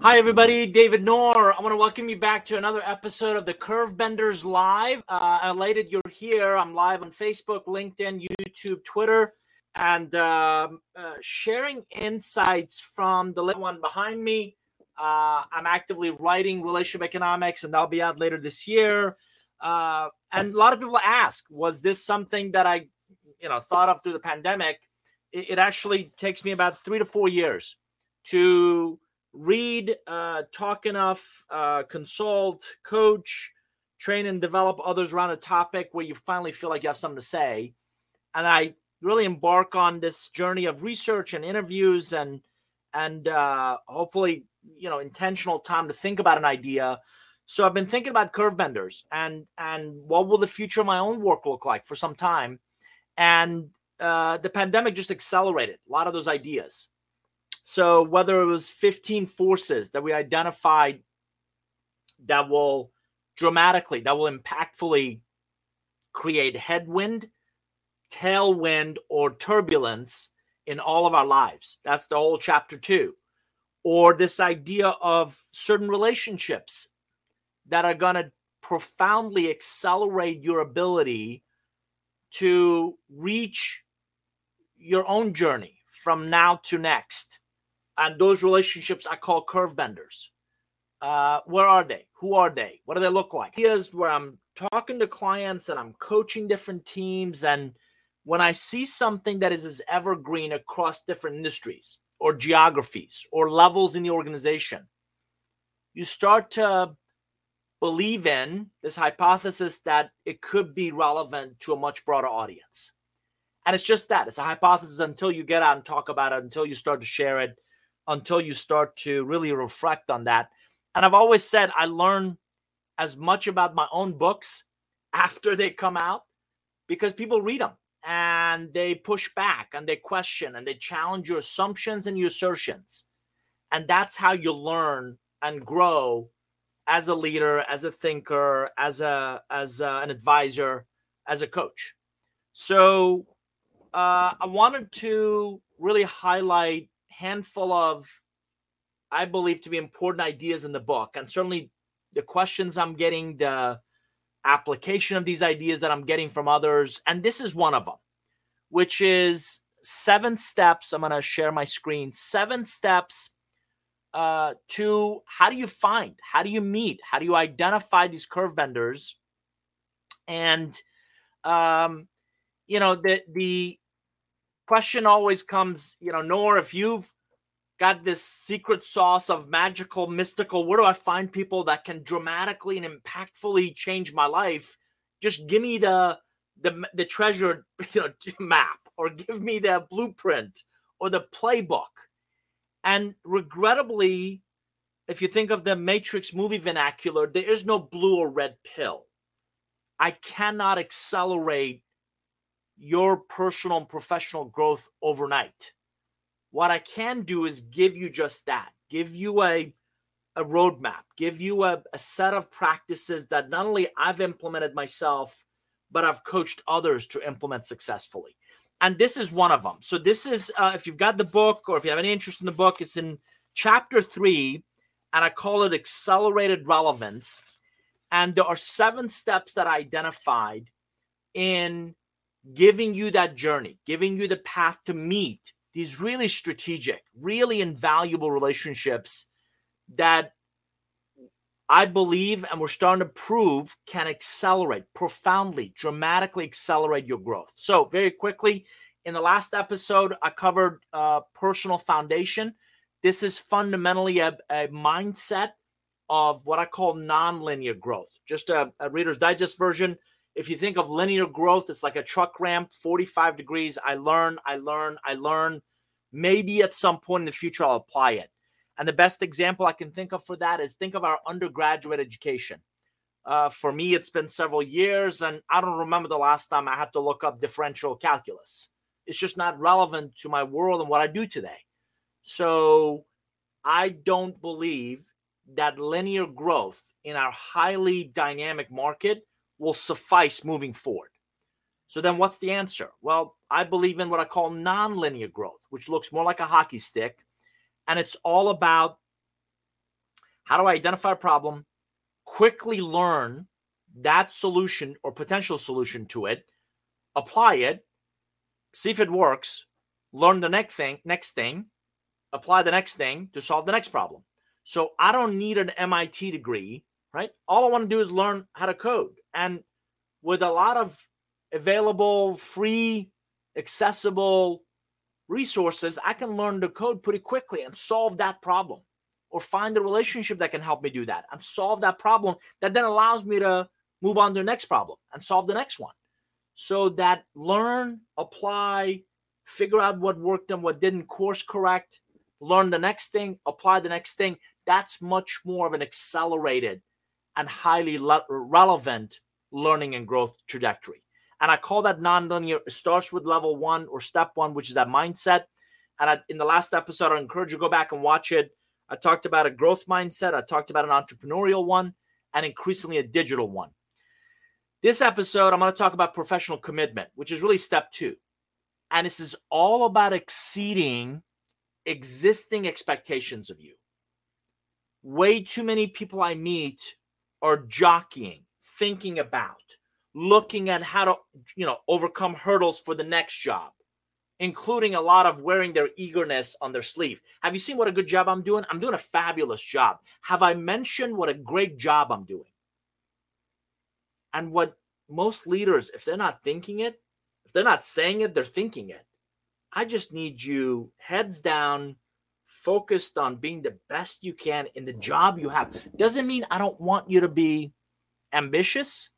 Hi, everybody. David Nour. I want to welcome you back to another episode of the Curve Benders Live. Uh, elated you're here. I'm live on Facebook, LinkedIn, YouTube, Twitter, and um uh, sharing insights from the little one behind me. Uh, I'm actively writing relationship economics, and that'll be out later this year. Uh, and a lot of people ask, was this something that I, you know, thought of through the pandemic? It, it actually takes me about three to four years to read, uh, talk enough, uh, consult, coach, train, and develop others around a topic where you finally feel like you have something to say. And I really embark on this journey of research and interviews and and uh, hopefully you know intentional time to think about an idea. So I've been thinking about curve benders and and what will the future of my own work look like for some time. And uh, the pandemic just accelerated a lot of those ideas. So whether it was 15 forces that we identified that will dramatically, that will impactfully create headwind, tailwind, or turbulence in all of our lives. That's the whole chapter two. Or this idea of certain relationships that are going to profoundly accelerate your ability to reach your own journey from now to next and those relationships I call curve benders. Uh, where are they? Who are they? What do they look like? Here's where I'm talking to clients and I'm coaching different teams. And when I see something that is as evergreen across different industries or geographies or levels in the organization, you start to believe in this hypothesis that it could be relevant to a much broader audience. And it's just that it's a hypothesis until you get out and talk about it, until you start to share it until you start to really reflect on that. And I've always said I learn as much about my own books after they come out because people read them and they push back and they question and they challenge your assumptions and your assertions. And that's how you learn and grow as a leader, as a thinker, as a as a, an advisor, as a coach. So uh, I wanted to really highlight handful of, I believe, to be important ideas in the book. And certainly the questions I'm getting, the application of these ideas that I'm getting from others. And this is one of them, which is seven steps. I'm going to share my screen. Seven steps uh, to how do you find, how do you meet, how do you identify these curve benders? And, um, you know, the, the, question always comes, you know, Nour, if you've got this secret sauce of magical, mystical, where do I find people that can dramatically and impactfully change my life? Just give me the the the treasure, you know, map, or give me the blueprint or the playbook. And regrettably, if you think of the Matrix movie vernacular, there is no blue or red pill. I cannot accelerate your personal and professional growth overnight. What I can do is give you just that, give you a, a roadmap, give you a, a set of practices that not only I've implemented myself, but I've coached others to implement successfully. And this is one of them. So, this is, uh, if you've got the book or if you have any interest in the book, it's in chapter three, and I call it accelerated relevance. And there are seven steps that I identified in giving you that journey, giving you the path to meet these really strategic, really invaluable relationships that I believe and we're starting to prove can accelerate profoundly, dramatically accelerate your growth. So, very quickly, in the last episode, I covered uh, personal foundation. This is fundamentally a, a mindset of what I call nonlinear growth. Just a, a Reader's Digest version if you think of linear growth, it's like a truck ramp, 45 degrees. I learn, I learn, I learn. Maybe at some point in the future, I'll apply it. And the best example I can think of for that is think of our undergraduate education. Uh, for me, it's been several years, and I don't remember the last time I had to look up differential calculus. It's just not relevant to my world and what I do today. So I don't believe that linear growth in our highly dynamic market will suffice moving forward. So then what's the answer? Well, I believe in what I call nonlinear growth, which looks more like a hockey stick. And it's all about How do I identify a problem, quickly learn that solution or potential solution to it, apply it, see if it works, learn the next thing, next thing, apply the next thing to solve the next problem. So I don't need an MIT degree, right? All I want to do is learn how to code. And with a lot of available, free, accessible resources, I can learn the code pretty quickly and solve that problem or find a relationship that can help me do that and solve that problem that then allows me to move on to the next problem and solve the next one. So that learn, apply, figure out what worked and what didn't, course correct, learn the next thing, apply the next thing. That's much more of an accelerated and highly le- relevant learning and growth trajectory. And I call that nonlinear. It starts with level one or step one, which is that mindset. And I, in the last episode, I encourage you to go back and watch it. I talked about a growth mindset. I talked about an entrepreneurial one and increasingly a digital one. This episode, I'm going to talk about professional commitment, which is really step two. And this is all about exceeding existing expectations of you. Way too many people I meet are jockeying, thinking about, looking at how to, you know, overcome hurdles for the next job, including a lot of wearing their eagerness on their sleeve. Have you seen what a good job I'm doing? I'm doing a fabulous job. Have I mentioned what a great job I'm doing? And what most leaders, if they're not thinking it, if they're not saying it, they're thinking it. I just need you heads down, focused on being the best you can in the job you have. Doesn't mean I don't want you to be ambitious.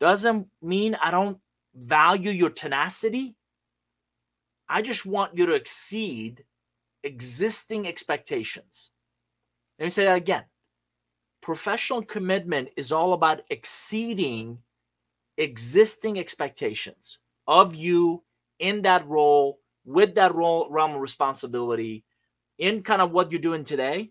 Doesn't mean I don't value your tenacity. I just want you to exceed existing expectations. Let me say that again. Professional commitment is all about exceeding existing expectations of you in that role with that role realm of responsibility in kind of what you're doing today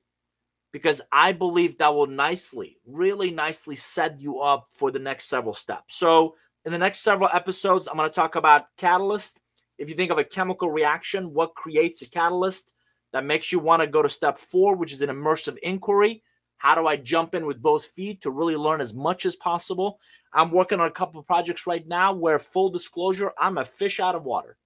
because I believe that will nicely, really nicely set you up for the next several steps. So, in the next several episodes, I'm going to talk about catalyst. If you think of a chemical reaction, what creates a catalyst that makes you want to go to step four, which is an immersive inquiry? How do I jump in with both feet to really learn as much as possible? I'm working on a couple of projects right now where, full disclosure, I'm a fish out of water.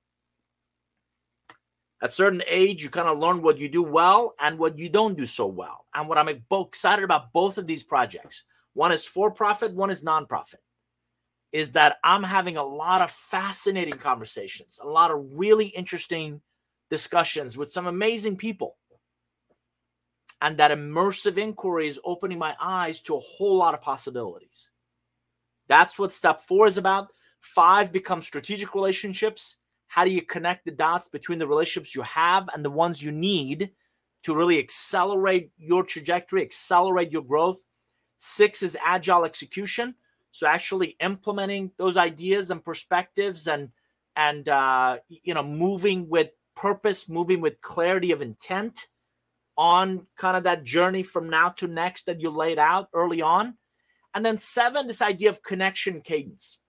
At certain age, you kind of learn what you do well and what you don't do so well. And what I'm excited about both of these projects, one is for profit, one is nonprofit, is that I'm having a lot of fascinating conversations, a lot of really interesting discussions with some amazing people. And that immersive inquiry is opening my eyes to a whole lot of possibilities. That's what step four is about. Five becomes strategic relationships. How do you connect the dots between the relationships you have and the ones you need to really accelerate your trajectory, accelerate your growth? Six is agile execution. So actually implementing those ideas and perspectives and and uh, you know moving with purpose, moving with clarity of intent on kind of that journey from now to next that you laid out early on. And then seven, this idea of connection cadence,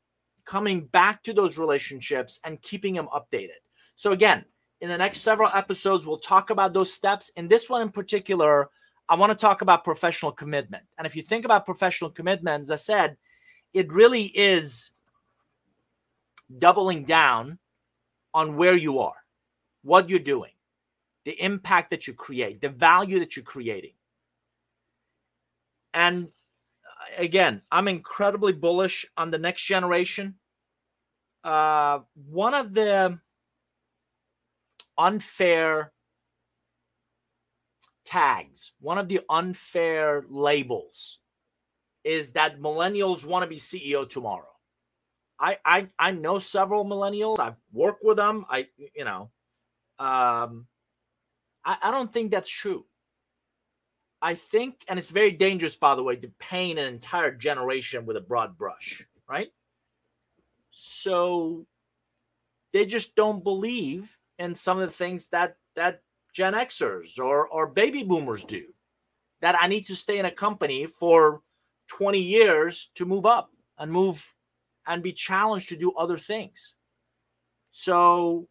coming back to those relationships and keeping them updated. So, again, in the next several episodes, we'll talk about those steps. In this one in particular, I want to talk about professional commitment. And if you think about professional commitment, as I said, it really is doubling down on where you are, what you're doing, the impact that you create, the value that you're creating. And again, I'm incredibly bullish on the next generation. Uh, one of the unfair tags, one of the unfair labels is that millennials want to be CEO tomorrow. I, I I know several millennials. I've worked with them. I you know, um, I, I don't think that's true. I think, and it's very dangerous, by the way, to paint an entire generation with a broad brush, right? So they just don't believe in some of the things that that Gen Xers or or baby boomers do. That I need to stay in a company for 20 years to move up and move and be challenged to do other things. So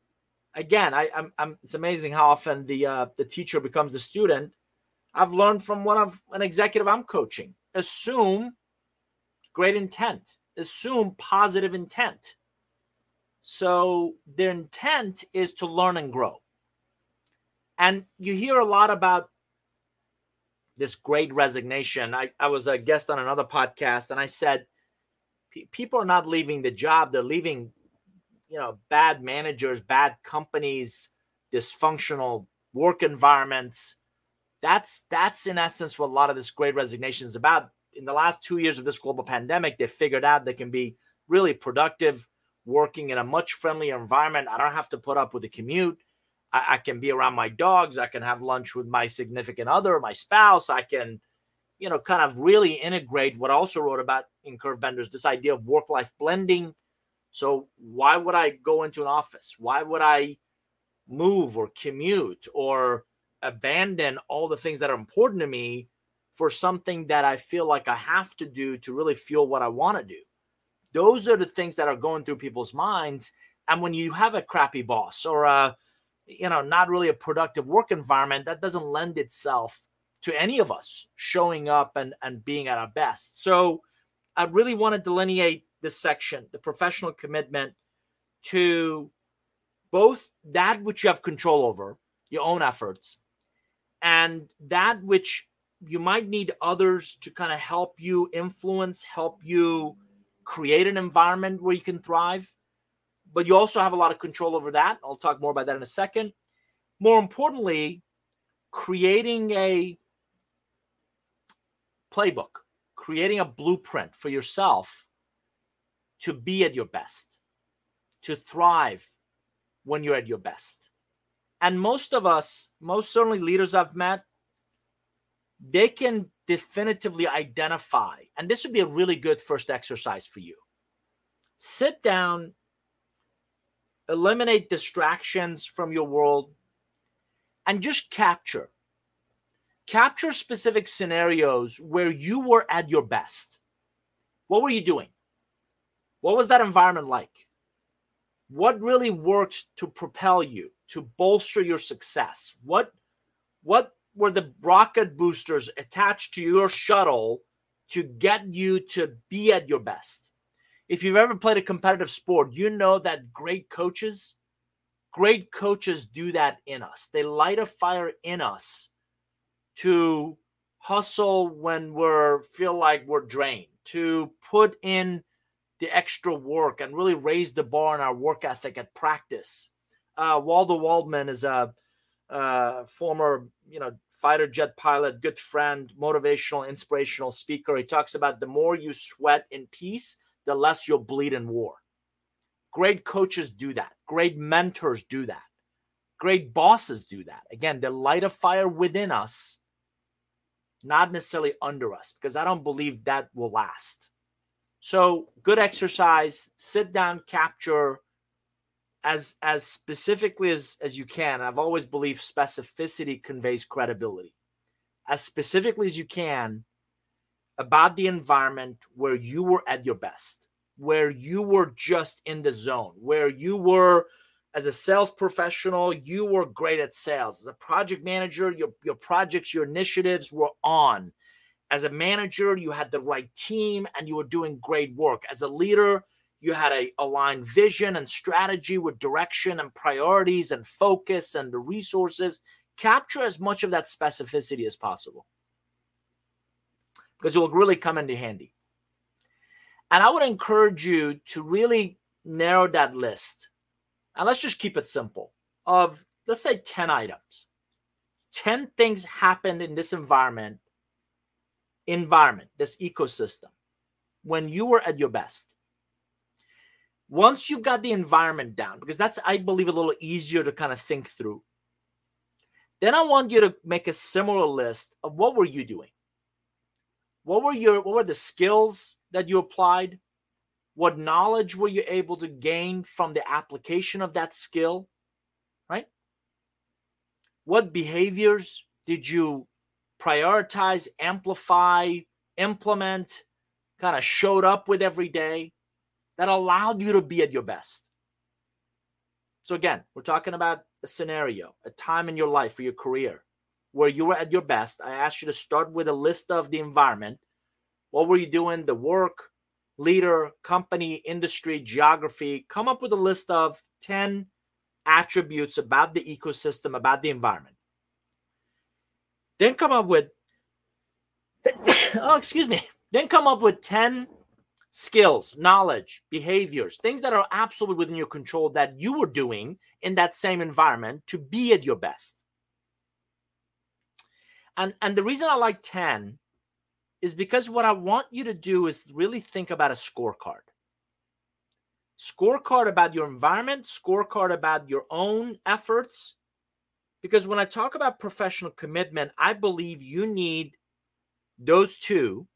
again, I, I'm, I'm it's amazing how often the uh, the teacher becomes the student I've learned from one of an executive I'm coaching. Assume great intent. Assume positive intent. So their intent is to learn and grow. And you hear a lot about this great resignation. I, I was a guest on another podcast and I said, people are not leaving the job, they're leaving, you know, bad managers, bad companies, dysfunctional work environments. That's that's in essence what a lot of this great resignation is about. In the last two years of this global pandemic, they figured out they can be really productive, working in a much friendlier environment. I don't have to put up with the commute. I, I can be around my dogs. I can have lunch with my significant other, my spouse. I can, you know, kind of really integrate what I also wrote about in Curve Benders this idea of work life blending. So, why would I go into an office? Why would I move or commute or abandon all the things that are important to me for something that I feel like I have to do to really feel what I want to do? Those are the things that are going through people's minds. And when you have a crappy boss or a you know, not really a productive work environment, that doesn't lend itself to any of us showing up and, and being at our best. So I really want to delineate this section, the professional commitment to both that which you have control over, your own efforts, and that which you might need others to kind of help you influence, help you create an environment where you can thrive but you also have a lot of control over that. I'll talk more about that in a second. More importantly, creating a playbook, creating a blueprint for yourself to be at your best, to thrive when you're at your best. And most of us, most certainly leaders I've met, they can definitively identify, and this would be a really good first exercise for you. Sit down eliminate distractions from your world, and just capture. Capture specific scenarios where you were at your best. What were you doing? What was that environment like? What really worked to propel you, to bolster your success? What what were the rocket boosters attached to your shuttle to get you to be at your best? if you've ever played a competitive sport, you know that great coaches, great coaches do that in us. They light a fire in us to hustle when we're feel like we're drained, to put in the extra work and really raise the bar in our work ethic at practice. Uh, Waldo Waldman is a, former, you know, fighter jet pilot, good friend, motivational, inspirational speaker. He talks about the more you sweat in peace, the less you'll bleed in war. Great coaches do that. Great mentors do that. Great bosses do that. Again, they light a fire within us, not necessarily under us, because I don't believe that will last. So, good exercise, sit down, capture as as specifically as, as you can. I've always believed specificity conveys credibility. As specifically as you can, about the environment where you were at your best, where you were just in the zone, where you were as a sales professional, you were great at sales. As a project manager, your, your projects, your initiatives were on. As a manager, you had the right team and you were doing great work. As a leader, you had a aligned vision and strategy with direction and priorities and focus and the resources. Capture as much of that specificity as possible because it will really come into handy. And I would encourage you to really narrow that list. And let's just keep it simple of, let's say, 10 items. 10 things happened in this environment, environment, this ecosystem, when you were at your best. Once you've got the environment down, because that's, I believe, a little easier to kind of think through, then I want you to make a similar list of what were you doing? what were your what were the skills that you applied? What knowledge were you able to gain from the application of that skill right? What behaviors did you prioritize amplify implement kind of showed up with every day that allowed you to be at your best so again we're talking about a scenario a time in your life or your career where you were at your best. I asked you to start with a list of the environment. What were you doing? The work, leader, company, industry, geography. Come up with a list of 10 attributes about the ecosystem, about the environment. Then come up with, oh, excuse me. Then come up with 10 skills, knowledge, behaviors, things that are absolutely within your control that you were doing in that same environment to be at your best. And and the reason I like 10 is because what I want you to do is really think about a scorecard. Scorecard about your environment, scorecard about your own efforts. Because when I talk about professional commitment, I believe you need those two.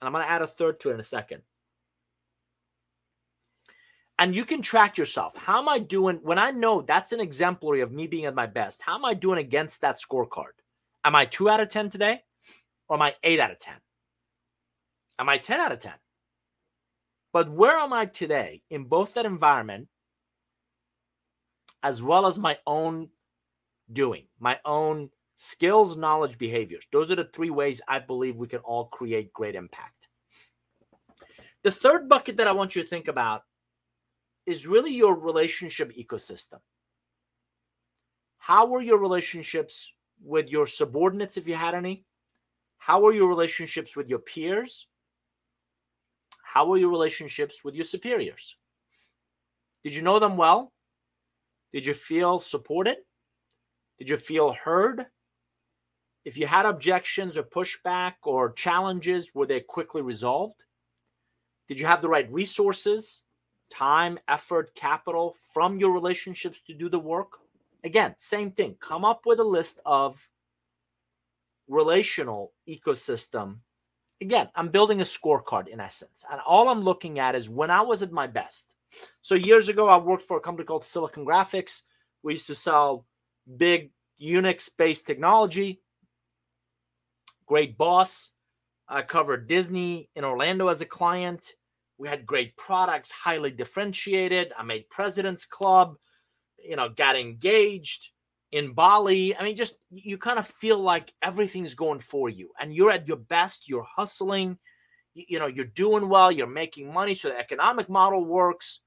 And I'm going to add a third to it in a second. And you can track yourself. How am I doing when I know that's an exemplary of me being at my best? How am I doing against that scorecard? Am I two out of 10 today? Or am I eight out of 10? Am I 10 out of 10? But where am I today in both that environment as well as my own doing, my own skills, knowledge, behaviors? Those are the three ways I believe we can all create great impact. The third bucket that I want you to think about is really your relationship ecosystem. How were your relationships with your subordinates, if you had any? How were your relationships with your peers? How were your relationships with your superiors? Did you know them well? Did you feel supported? Did you feel heard? If you had objections or pushback or challenges, were they quickly resolved? Did you have the right resources, time, effort, capital from your relationships to do the work? Again, same thing. Come up with a list of relational ecosystem. Again, I'm building a scorecard in essence. And all I'm looking at is when I was at my best. So years ago, I worked for a company called Silicon Graphics. We used to sell big Unix based technology. Great boss. I covered Disney in Orlando as a client. We had great products, highly differentiated. I made President's Club you know, got engaged in Bali. I mean, just you kind of feel like everything's going for you and you're at your best, you're hustling, you, you know, you're doing well, you're making money. So the economic model works.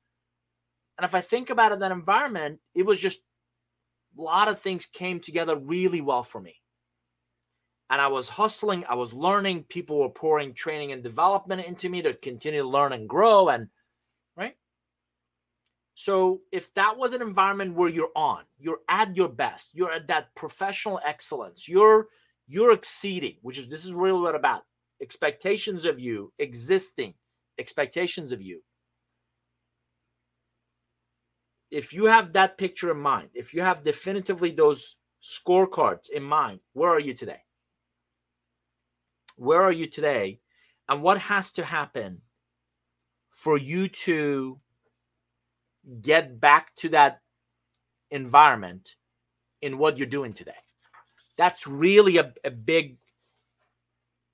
And if I think about it, that environment, it was just a lot of things came together really well for me. And I was hustling, I was learning, people were pouring training and development into me to continue to learn and grow. And right? so if that was an environment where you're on, you're at your best, you're at that professional excellence, you're you're exceeding, which is this is really what about expectations of you, existing expectations of you. If you have that picture in mind, if you have definitively those scorecards in mind, where are you today? Where are you today? And what has to happen for you to get back to that environment in what you're doing today. That's really a, a big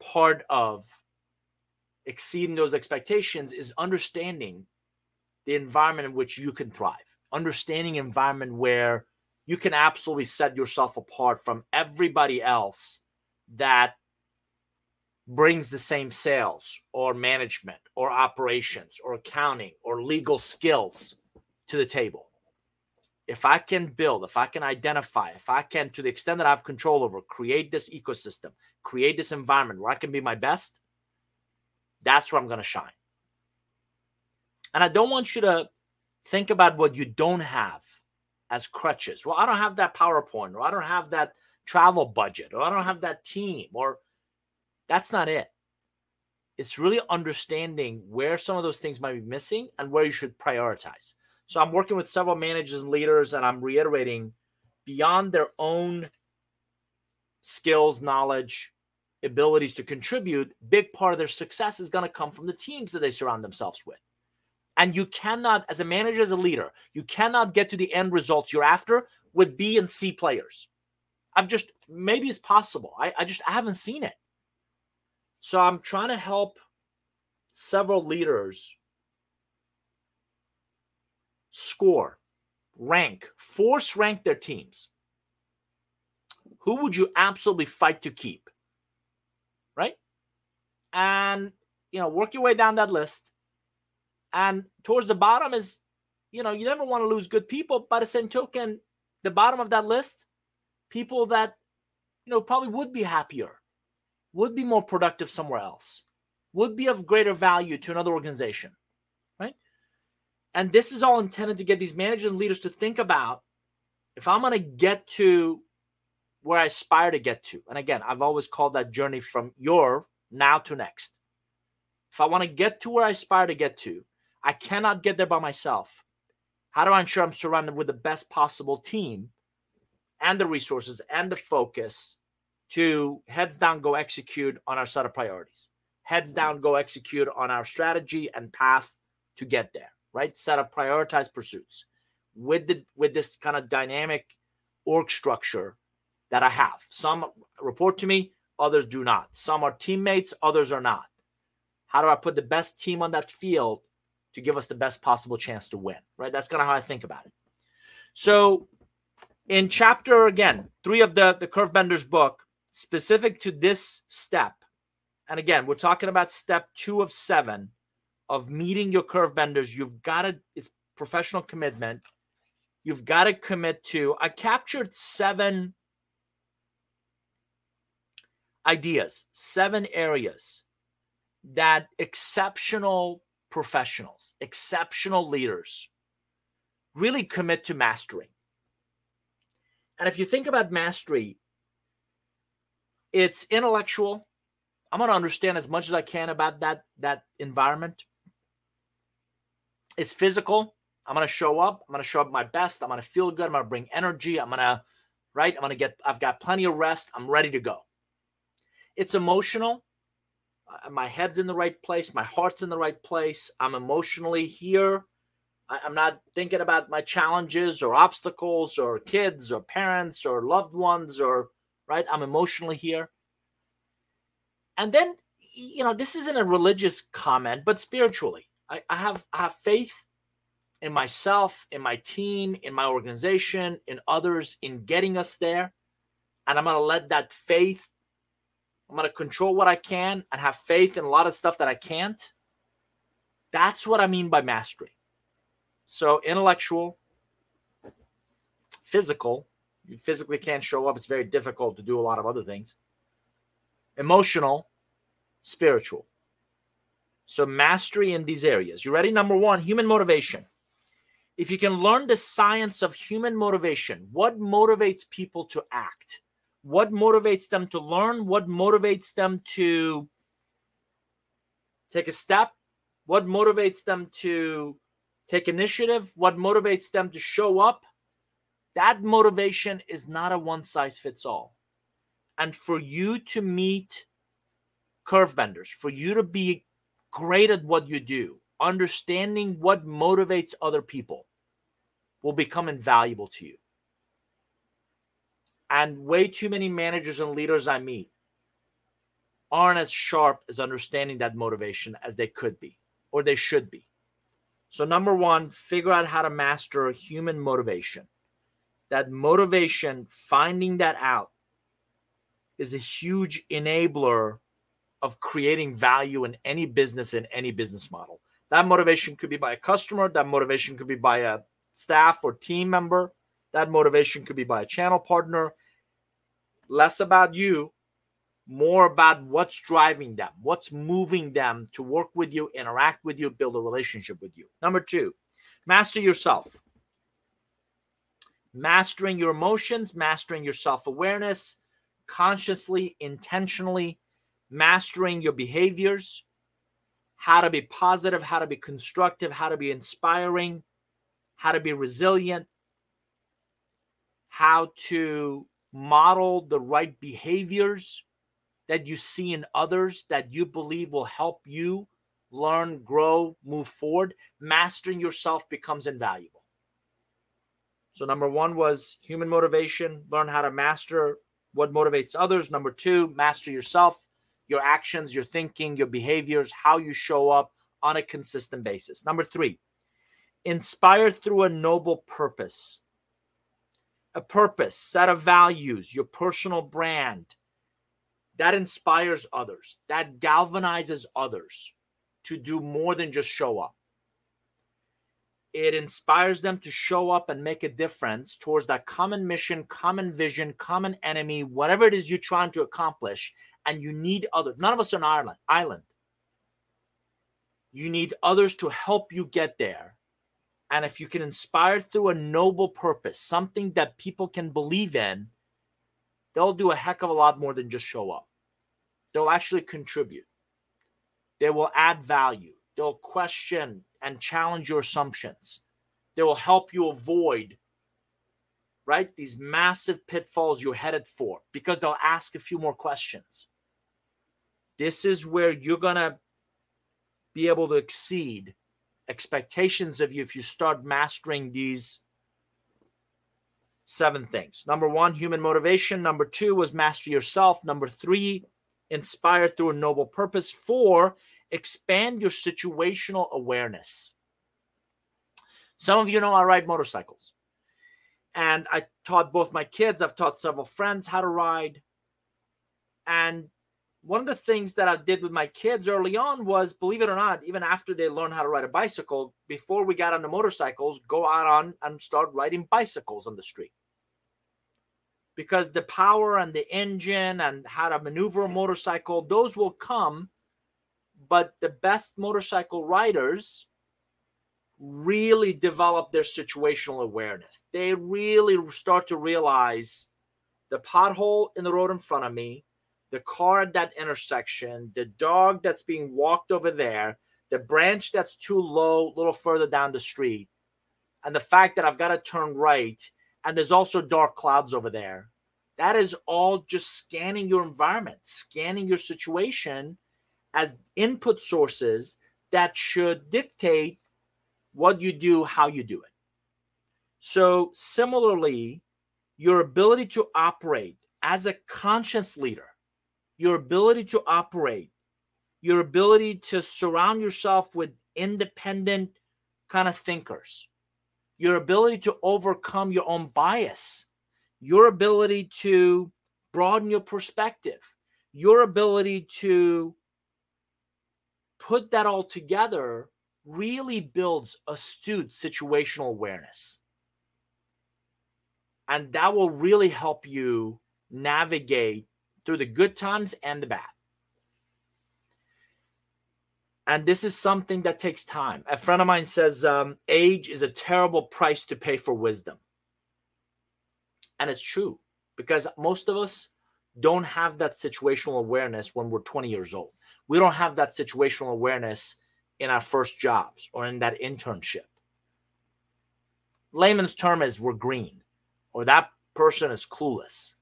part of exceeding those expectations is understanding the environment in which you can thrive, understanding environment where you can absolutely set yourself apart from everybody else that brings the same sales or management or operations or accounting or legal skills to the table. If I can build, if I can identify, if I can, to the extent that I have control over, create this ecosystem, create this environment where I can be my best, that's where I'm going to shine. And I don't want you to think about what you don't have as crutches. Well, I don't have that PowerPoint, or I don't have that travel budget, or I don't have that team, or that's not it. It's really understanding where some of those things might be missing and where you should prioritize. So I'm working with several managers and leaders, and I'm reiterating beyond their own skills, knowledge, abilities to contribute, big part of their success is going to come from the teams that they surround themselves with. And you cannot, as a manager, as a leader, you cannot get to the end results you're after with B and C players. I've just, maybe it's possible. I, I just, I haven't seen it. So I'm trying to help several leaders score, rank, force rank their teams. Who would you absolutely fight to keep? Right? And, you know, work your way down that list. And towards the bottom is, you know, you never want to lose good people. By the same token, the bottom of that list, people that, you know, probably would be happier, would be more productive somewhere else, would be of greater value to another organization. Right? And this is all intended to get these managers and leaders to think about if I'm going to get to where I aspire to get to. And again, I've always called that journey from your now to next. If I want to get to where I aspire to get to, I cannot get there by myself. How do I ensure I'm surrounded with the best possible team and the resources and the focus to heads down go execute on our set of priorities? Heads mm-hmm. down go execute on our strategy and path to get there, right? Set of prioritized pursuits with the with this kind of dynamic org structure that I have. Some report to me, others do not. Some are teammates, others are not. How do I put the best team on that field to give us the best possible chance to win? Right? That's kind of how I think about it. So, in chapter again, three of the, the Curve Benders book, specific to this step, and again, we're talking about step two of seven of meeting your curve benders. You've got to, it's professional commitment. You've got to commit to. I captured seven ideas, seven areas that exceptional professionals, exceptional leaders really commit to mastering. And if you think about mastery, it's intellectual. I'm going to understand as much as I can about that that environment. It's physical. I'm going to show up. I'm going to show up my best. I'm going to feel good. I'm going to bring energy. I'm going to right. I'm going to get I've got plenty of rest. I'm ready to go. It's emotional. My head's in the right place. My heart's in the right place. I'm emotionally here. I'm not thinking about my challenges or obstacles or kids or parents or loved ones or, right? I'm emotionally here. And then, you know, this isn't a religious comment, but spiritually, I, I have I have faith in myself, in my team, in my organization, in others, in getting us there. And I'm to let that faith I'm to control what I can and have faith in a lot of stuff that I can't. That's what I mean by mastery. So, intellectual, physical, you physically can't show up. It's very difficult to do a lot of other things. Emotional, spiritual. So, mastery in these areas. You ready? Number one, human motivation. If you can learn the science of human motivation, what motivates people to act? what motivates them to learn, what motivates them to take a step, what motivates them to take initiative, what motivates them to show up. That motivation is not a one size fits all. And for you to meet curve benders, for you to be great at what you do, understanding what motivates other people will become invaluable to you. And way too many managers and leaders I meet aren't as sharp as understanding that motivation as they could be or they should be. So, number one, figure out how to master human motivation. That motivation, finding that out, is a huge enabler of creating value in any business, in any business model. That motivation could be by a customer, that motivation could be by a staff or team member, that motivation could be by a channel partner. Less about you, more about what's driving them, what's moving them to work with you, interact with you, build a relationship with you. Number two, master yourself. Mastering your emotions, mastering your self awareness, consciously, intentionally, mastering your behaviors, how to be positive, how to be constructive, how to be inspiring, how to be resilient, how to model the right behaviors that you see in others that you believe will help you learn, grow, move forward, mastering yourself becomes invaluable. So, number one was human motivation, learn how to master what motivates others. Number two, master yourself, your actions, your thinking, your behaviors, how you show up on a consistent basis. Number three, inspire through a noble purpose a purpose, set of values, your personal brand, that inspires others, that galvanizes others to do more than just show up. It inspires them to show up and make a difference towards that common mission, common vision, common enemy, whatever it is you're trying to accomplish. And you need others. None of us are an island. Island. You need others to help you get there. And if you can inspire through a noble purpose, something that people can believe in, they'll do a heck of a lot more than just show up. They'll actually contribute. They will add value. They'll question and challenge your assumptions. They will help you avoid right these massive pitfalls you're headed for because they'll ask a few more questions. This is where you're going to be able to exceed expectations of you if you start mastering these seven things. Number one, human motivation. Number two was master yourself. Number three, inspire through a noble purpose. Four, expand your situational awareness. Some of you know I ride motorcycles. And I taught both my kids, I've taught several friends how to ride. And one of the things that I did with my kids early on was, believe it or not, even after they learned how to ride a bicycle, before we got on the motorcycles, go out on and start riding bicycles on the street. Because the power and the engine and how to maneuver a motorcycle, those will come but the best motorcycle riders really develop their situational awareness. They really start to realize the pothole in the road in front of me, the car at that intersection, the dog that's being walked over there, the branch that's too low, a little further down the street, and the fact that I've got to turn right, and there's also dark clouds over there. That is all just scanning your environment, scanning your situation as input sources that should dictate what you do, how you do it. So, similarly, your ability to operate as a conscious leader, your ability to operate, your ability to surround yourself with independent kind of thinkers, your ability to overcome your own bias, your ability to broaden your perspective, your ability to put that all together really builds astute situational awareness. And that will really help you navigate through the good times and the bad. And this is something that takes time. A friend of mine says um, age is a terrible price to pay for wisdom. And it's true because most of us don't have that situational awareness when we're 20 years old we don't have that situational awareness in our first jobs or in that internship. Layman's term is we're green or that person is clueless.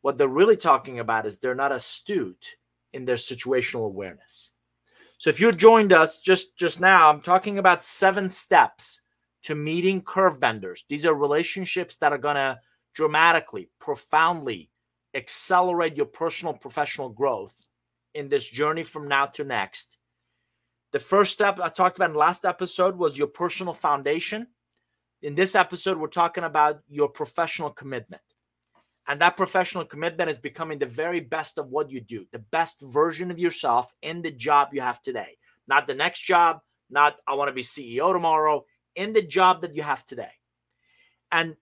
What they're really talking about is they're not astute in their situational awareness. So if you joined us just just now, I'm talking about seven steps to meeting curve benders. These are relationships that are going to dramatically, profoundly accelerate your personal professional growth in this journey from now to next. The first step I talked about in last episode was your personal foundation. In this episode, we're talking about your professional commitment. And that professional commitment is becoming the very best of what you do, the best version of yourself in the job you have today. Not the next job, not I want to be CEO tomorrow, in the job that you have today. And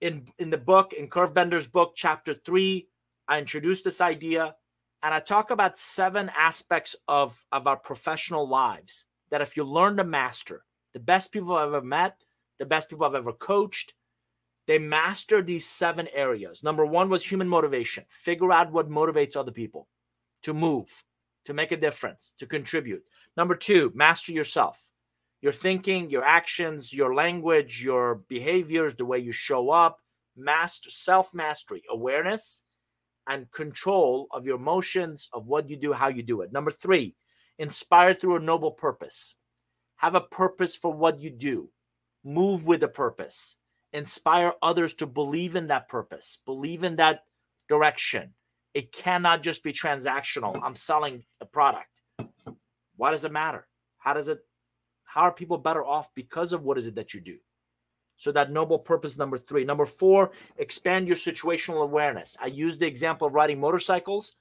in, in the book, in Curve Bender's book, chapter three, I introduced this idea and I talk about seven aspects of, of our professional lives that if you learn to master, the best people I've ever met, the best people I've ever coached, they master these seven areas. Number one was human motivation. Figure out what motivates other people to move, to make a difference, to contribute. Number two, master yourself. Your thinking, your actions, your language, your behaviors, the way you show up, master self mastery, awareness, and control of your emotions, of what you do, how you do it. Number three, inspire through a noble purpose. Have a purpose for what you do. Move with a purpose. Inspire others to believe in that purpose, believe in that direction. It cannot just be transactional. I'm selling a product. Why does it matter? How does it, how are people better off because of what is it that you do? So that noble purpose number three. Number four, expand your situational awareness. I use the example of riding motorcycles,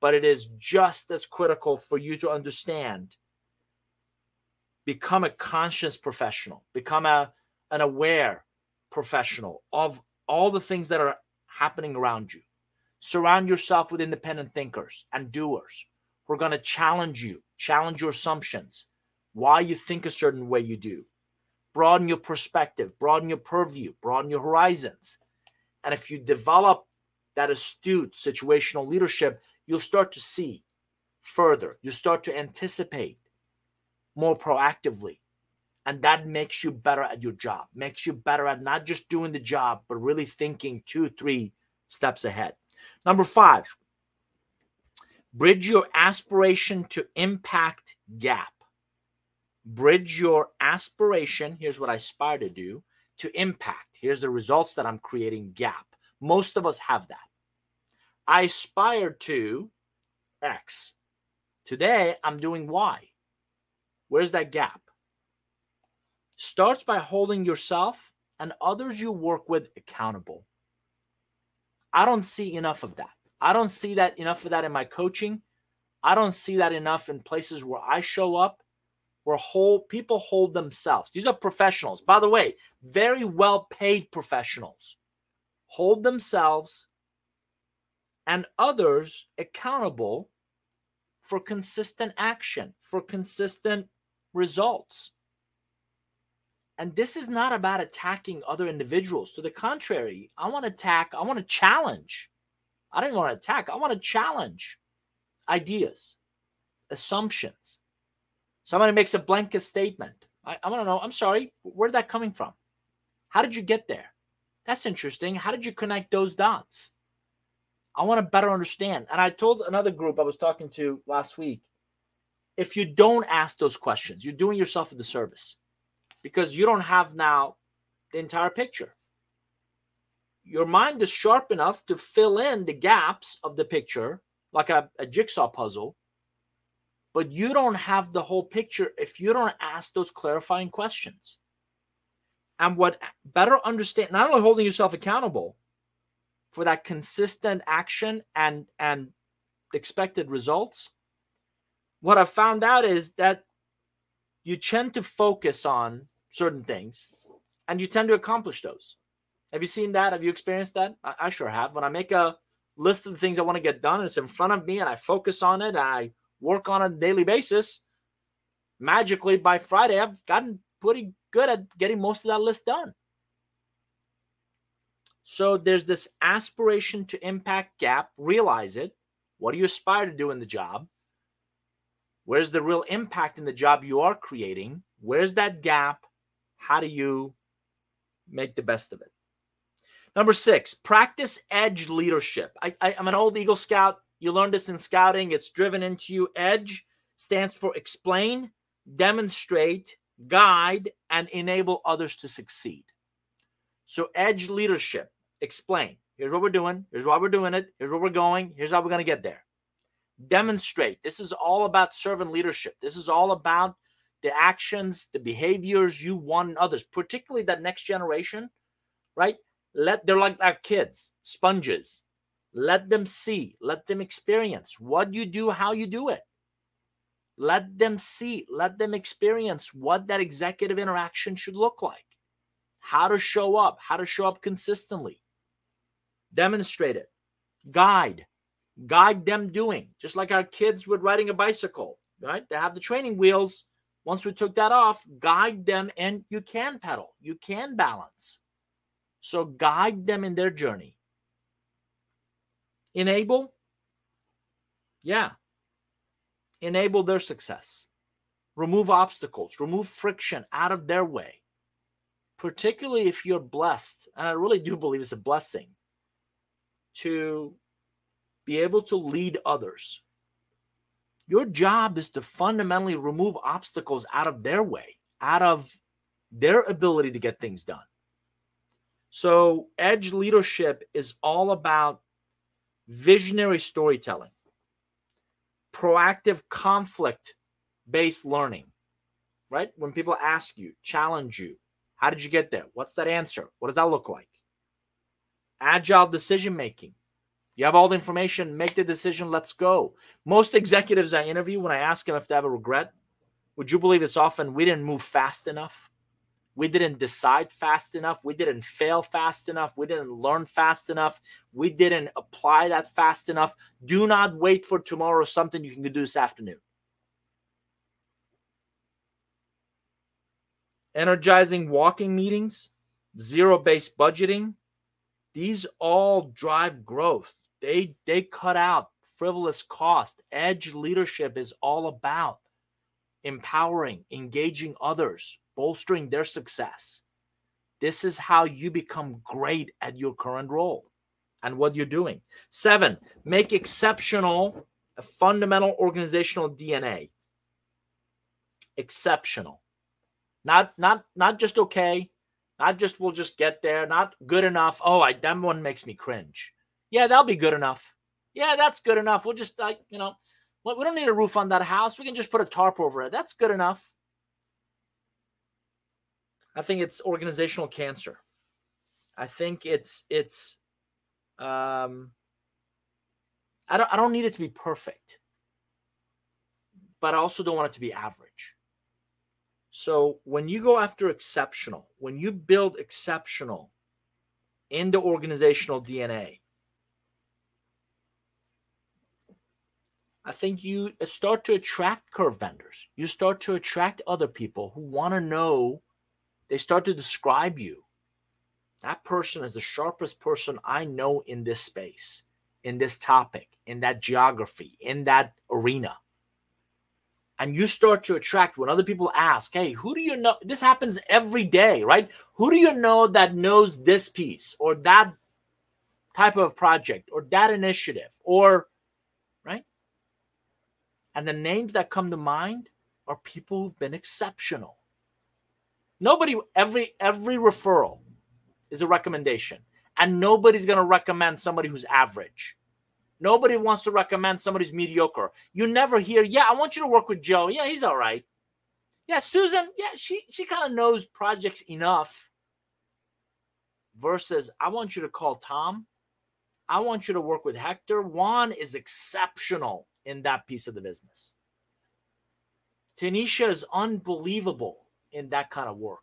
but it is just as critical for you to understand. Become a conscious professional, become a, an aware professional of all the things that are happening around you. Surround yourself with independent thinkers and doers who are going to challenge you, challenge your assumptions, why you think a certain way you do. Broaden your perspective, broaden your purview, broaden your horizons. And if you develop that astute situational leadership, you'll start to see further. You start to anticipate more proactively. And that makes you better at your job, makes you better at not just doing the job, but really thinking two, three steps ahead. Number five, bridge your aspiration to impact gap. Bridge your aspiration. Here's what I aspire to do to impact. Here's the results that I'm creating gap. Most of us have that. I aspire to X. Today, I'm doing Y. Where's that gap? Starts by holding yourself and others you work with accountable. I don't see enough of that. I don't see that enough of that in my coaching. I don't see that enough in places where I show up, where whole people hold themselves. These are professionals, by the way, very well paid professionals, hold themselves and others accountable for consistent action, for consistent results. And this is not about attacking other individuals. To the contrary, I want to attack, I want to challenge. I don't want to attack, I want to challenge ideas, assumptions. Somebody makes a blanket statement. I, I want to know, I'm sorry, where did that coming from? How did you get there? That's interesting. How did you connect those dots? I want to better understand. And I told another group I was talking to last week if you don't ask those questions, you're doing yourself a disservice because you don't have now the entire picture. Your mind is sharp enough to fill in the gaps of the picture like a, a jigsaw puzzle, but you don't have the whole picture if you don't ask those clarifying questions. And what better understand, not only holding yourself accountable for that consistent action and and expected results, what I found out is that you tend to focus on certain things and you tend to accomplish those. Have you seen that? Have you experienced that? I, I sure have. When I make a list of the things I want to get done, it's in front of me and I focus on it and I work on a daily basis. Magically, by Friday, I've gotten pretty good at getting most of that list done. So there's this aspiration to impact gap, realize it. What do you aspire to do in the job? Where's the real impact in the job you are creating? Where's that gap? How do you make the best of it? Number six, practice edge leadership. I, I, I'm an old Eagle Scout. You learned this in scouting. It's driven into you. Edge stands for explain, demonstrate, guide, and enable others to succeed. So, edge leadership, explain. Here's what we're doing. Here's why we're doing it. Here's where we're going. Here's how we're going to get there demonstrate. This is all about servant leadership. This is all about the actions, the behaviors you want in others, particularly that next generation, right? Let they're like our kids, sponges. Let them see, let them experience what you do, how you do it. Let them see, let them experience what that executive interaction should look like, how to show up, how to show up consistently. Demonstrate it, guide, guide them doing, just like our kids with riding a bicycle, right? They have the training wheels. Once we took that off, guide them and you can pedal, you can balance. So guide them in their journey. Enable, yeah, enable their success. Remove obstacles, remove friction out of their way. Particularly if you're blessed, and I really do believe it's a blessing to be able to lead others. Your job is to fundamentally remove obstacles out of their way, out of their ability to get things done. So, edge leadership is all about visionary storytelling, proactive conflict based learning, right? When people ask you, challenge you, How did you get there? What's that answer? What does that look like? Agile decision making. You have all the information, make the decision, let's go. Most executives I interview, when I ask them if they have a regret, would you believe it's often we didn't move fast enough? We didn't decide fast enough. We didn't fail fast enough. We didn't learn fast enough. We didn't apply that fast enough. Do not wait for tomorrow, something you can do this afternoon. Energizing walking meetings, zero based budgeting, these all drive growth. They they cut out frivolous cost. Edge leadership is all about empowering, engaging others, bolstering their success. This is how you become great at your current role and what you're doing. Seven, make exceptional a fundamental organizational DNA. Exceptional. Not not not just okay, not just we'll just get there, not good enough. Oh, I that one makes me cringe. Yeah, that'll be good enough. Yeah, that's good enough. We'll just like, you know, we don't need a roof on that house. We can just put a tarp over it. That's good enough. I think it's organizational cancer. I think it's it's um I don't I don't need it to be perfect. But I also don't want it to be average. So when you go after exceptional, when you build exceptional in the organizational DNA, I think you start to attract curve benders. You start to attract other people who want to know. They start to describe you. That person is the sharpest person I know in this space, in this topic, in that geography, in that arena. And you start to attract when other people ask, Hey, who do you know? This happens every day, right? Who do you know that knows this piece or that type of project or that initiative or right? and the names that come to mind are people who've been exceptional. Nobody, every every referral is a recommendation. And nobody's gonna recommend somebody who's average. Nobody wants to recommend somebody who's mediocre. You never hear, yeah, I want you to work with Joe. Yeah, he's all right. Yeah, Susan, yeah, she she kind of knows projects enough. Versus, I want you to call Tom. I want you to work with Hector. Juan is exceptional in that piece of the business. Tanisha is unbelievable in that kind of work.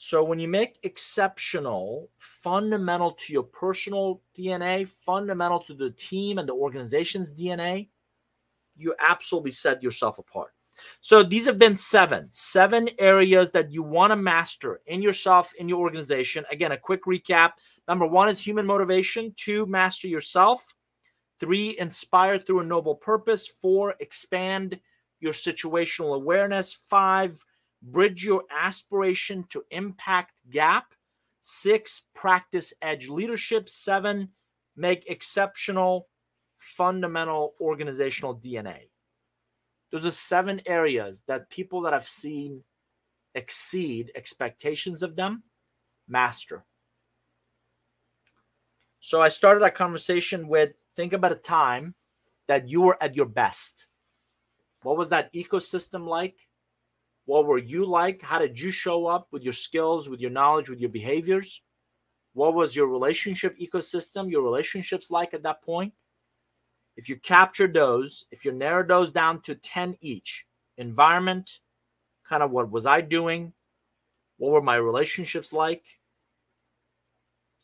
So when you make exceptional fundamental to your personal DNA, fundamental to the team and the organization's DNA, you absolutely set yourself apart. So these have been seven, seven areas that you want to master in yourself, in your organization. Again, a quick recap. Number one is human motivation. Two, master yourself. Three, inspire through a noble purpose. Four, expand your situational awareness. Five, bridge your aspiration to impact gap. Six, practice edge leadership. Seven, make exceptional fundamental organizational DNA. Those are seven areas that people that I've seen exceed expectations of them master. So I started that conversation with think about a time that you were at your best. What was that ecosystem like? What were you like? How did you show up with your skills, with your knowledge, with your behaviors? What was your relationship ecosystem, your relationships like at that point? If you capture those, if you narrow those down to 10 each environment, kind of what was I doing? What were my relationships like?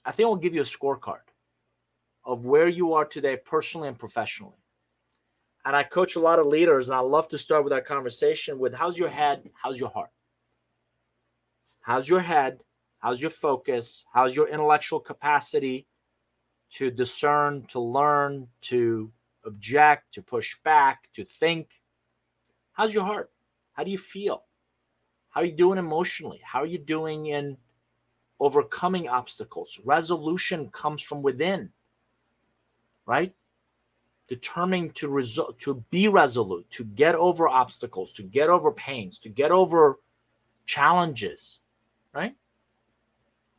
I think I'll give you a scorecard of where you are today, personally and professionally. And I coach a lot of leaders, and I love to start with our conversation with how's your head? How's your heart? How's your head? How's your focus? How's your intellectual capacity to discern, to learn, to object, to push back, to think? How's your heart? How do you feel? How are you doing emotionally? How are you doing in overcoming obstacles? Resolution comes from within right? Determined to result to be resolute, to get over obstacles, to get over pains, to get over challenges, right?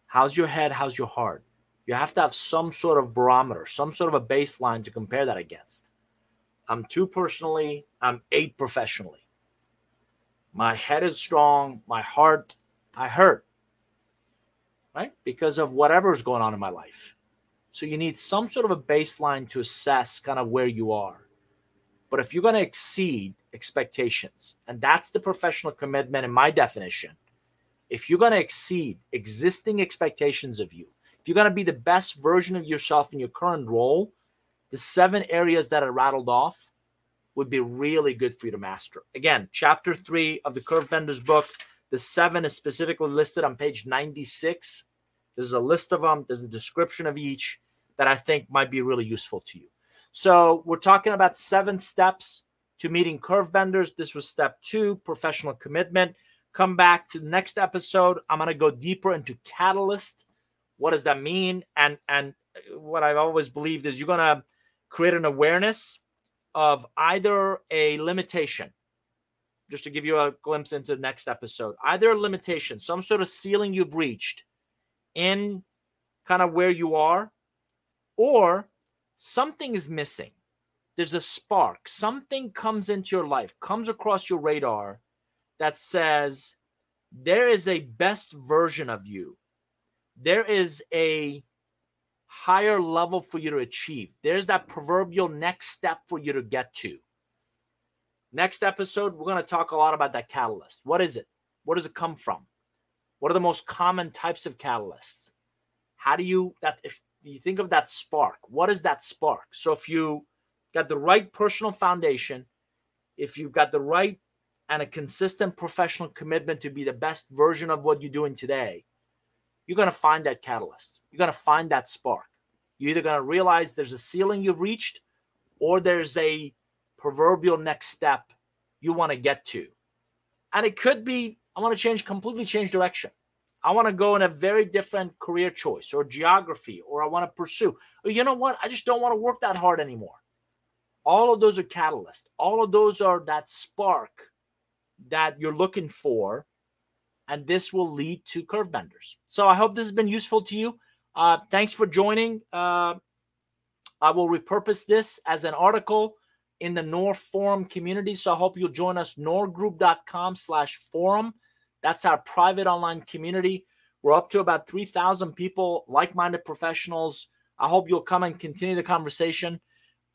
How's your head? How's your heart? You have to have some sort of barometer, some sort of a baseline to compare that against. I'm two personally, I'm eight professionally. My head is strong. My heart, I hurt, right? Because of whatever's going on in my life. So you need some sort of a baseline to assess kind of where you are. But if you're going to exceed expectations, and that's the professional commitment in my definition, if you're going to exceed existing expectations of you, if you're going to be the best version of yourself in your current role, the seven areas that I rattled off would be really good for you to master. Again, chapter three of the Curve Benders book, the seven is specifically listed on page 96. There's a list of them, there's a description of each that I think might be really useful to you. So, we're talking about seven steps to meeting curve benders. This was step two professional commitment. Come back to the next episode. I'm to go deeper into catalyst. What does that mean? And, and what I've always believed is you're to create an awareness of either a limitation, just to give you a glimpse into the next episode, either a limitation, some sort of ceiling you've reached in kind of where you are, or something is missing. There's a spark, something comes into your life, comes across your radar that says, there is a best version of you. There is a higher level for you to achieve. There's that proverbial next step for you to get to. Next episode, we're going to talk a lot about that catalyst. What is it? Where does it come from? What are the most common types of catalysts? How do you that if you think of that spark, what is that spark? So if you got the right personal foundation, if you've got the right and a consistent professional commitment to be the best version of what you're doing today, you're going to find that catalyst. You're going to find that spark. You're either going to realize there's a ceiling you've reached or there's a proverbial next step you want to get to. And it could be, I want to change, completely change direction. I want to go in a very different career choice or geography, or I want to pursue. Or you know what? I just don't want to work that hard anymore. All of those are catalysts. All of those are that spark that you're looking for and this will lead to curve benders. So I hope this has been useful to you. Uh, thanks for joining. Uh, I will repurpose this as an article in the Nour forum community. So I hope you'll join us, nourgroup.com slash forum. That's our private online community. We're up to about 3,000 people, like-minded professionals. I hope you'll come and continue the conversation.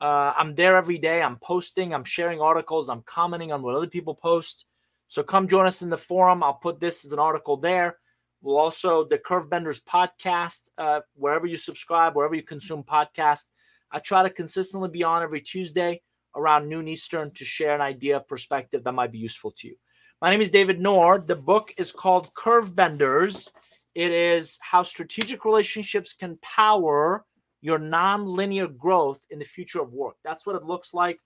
Uh, I'm there every day. I'm posting, I'm sharing articles, I'm commenting on what other people post. So come join us in the forum. I'll put this as an article there. We'll also the Curve Benders podcast, uh, wherever you subscribe, wherever you consume podcast. I try to consistently be on every Tuesday around noon Eastern to share an idea, perspective that might be useful to you. My name is David Nour. The book is called Curve Benders. It is how strategic relationships can power your non-linear growth in the future of work. That's what it looks like.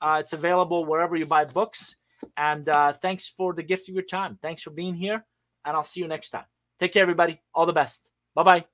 Uh, it's available wherever you buy books. And uh, thanks for the gift of your time. Thanks for being here. And I'll see you next time. Take care, everybody. All the best. Bye bye.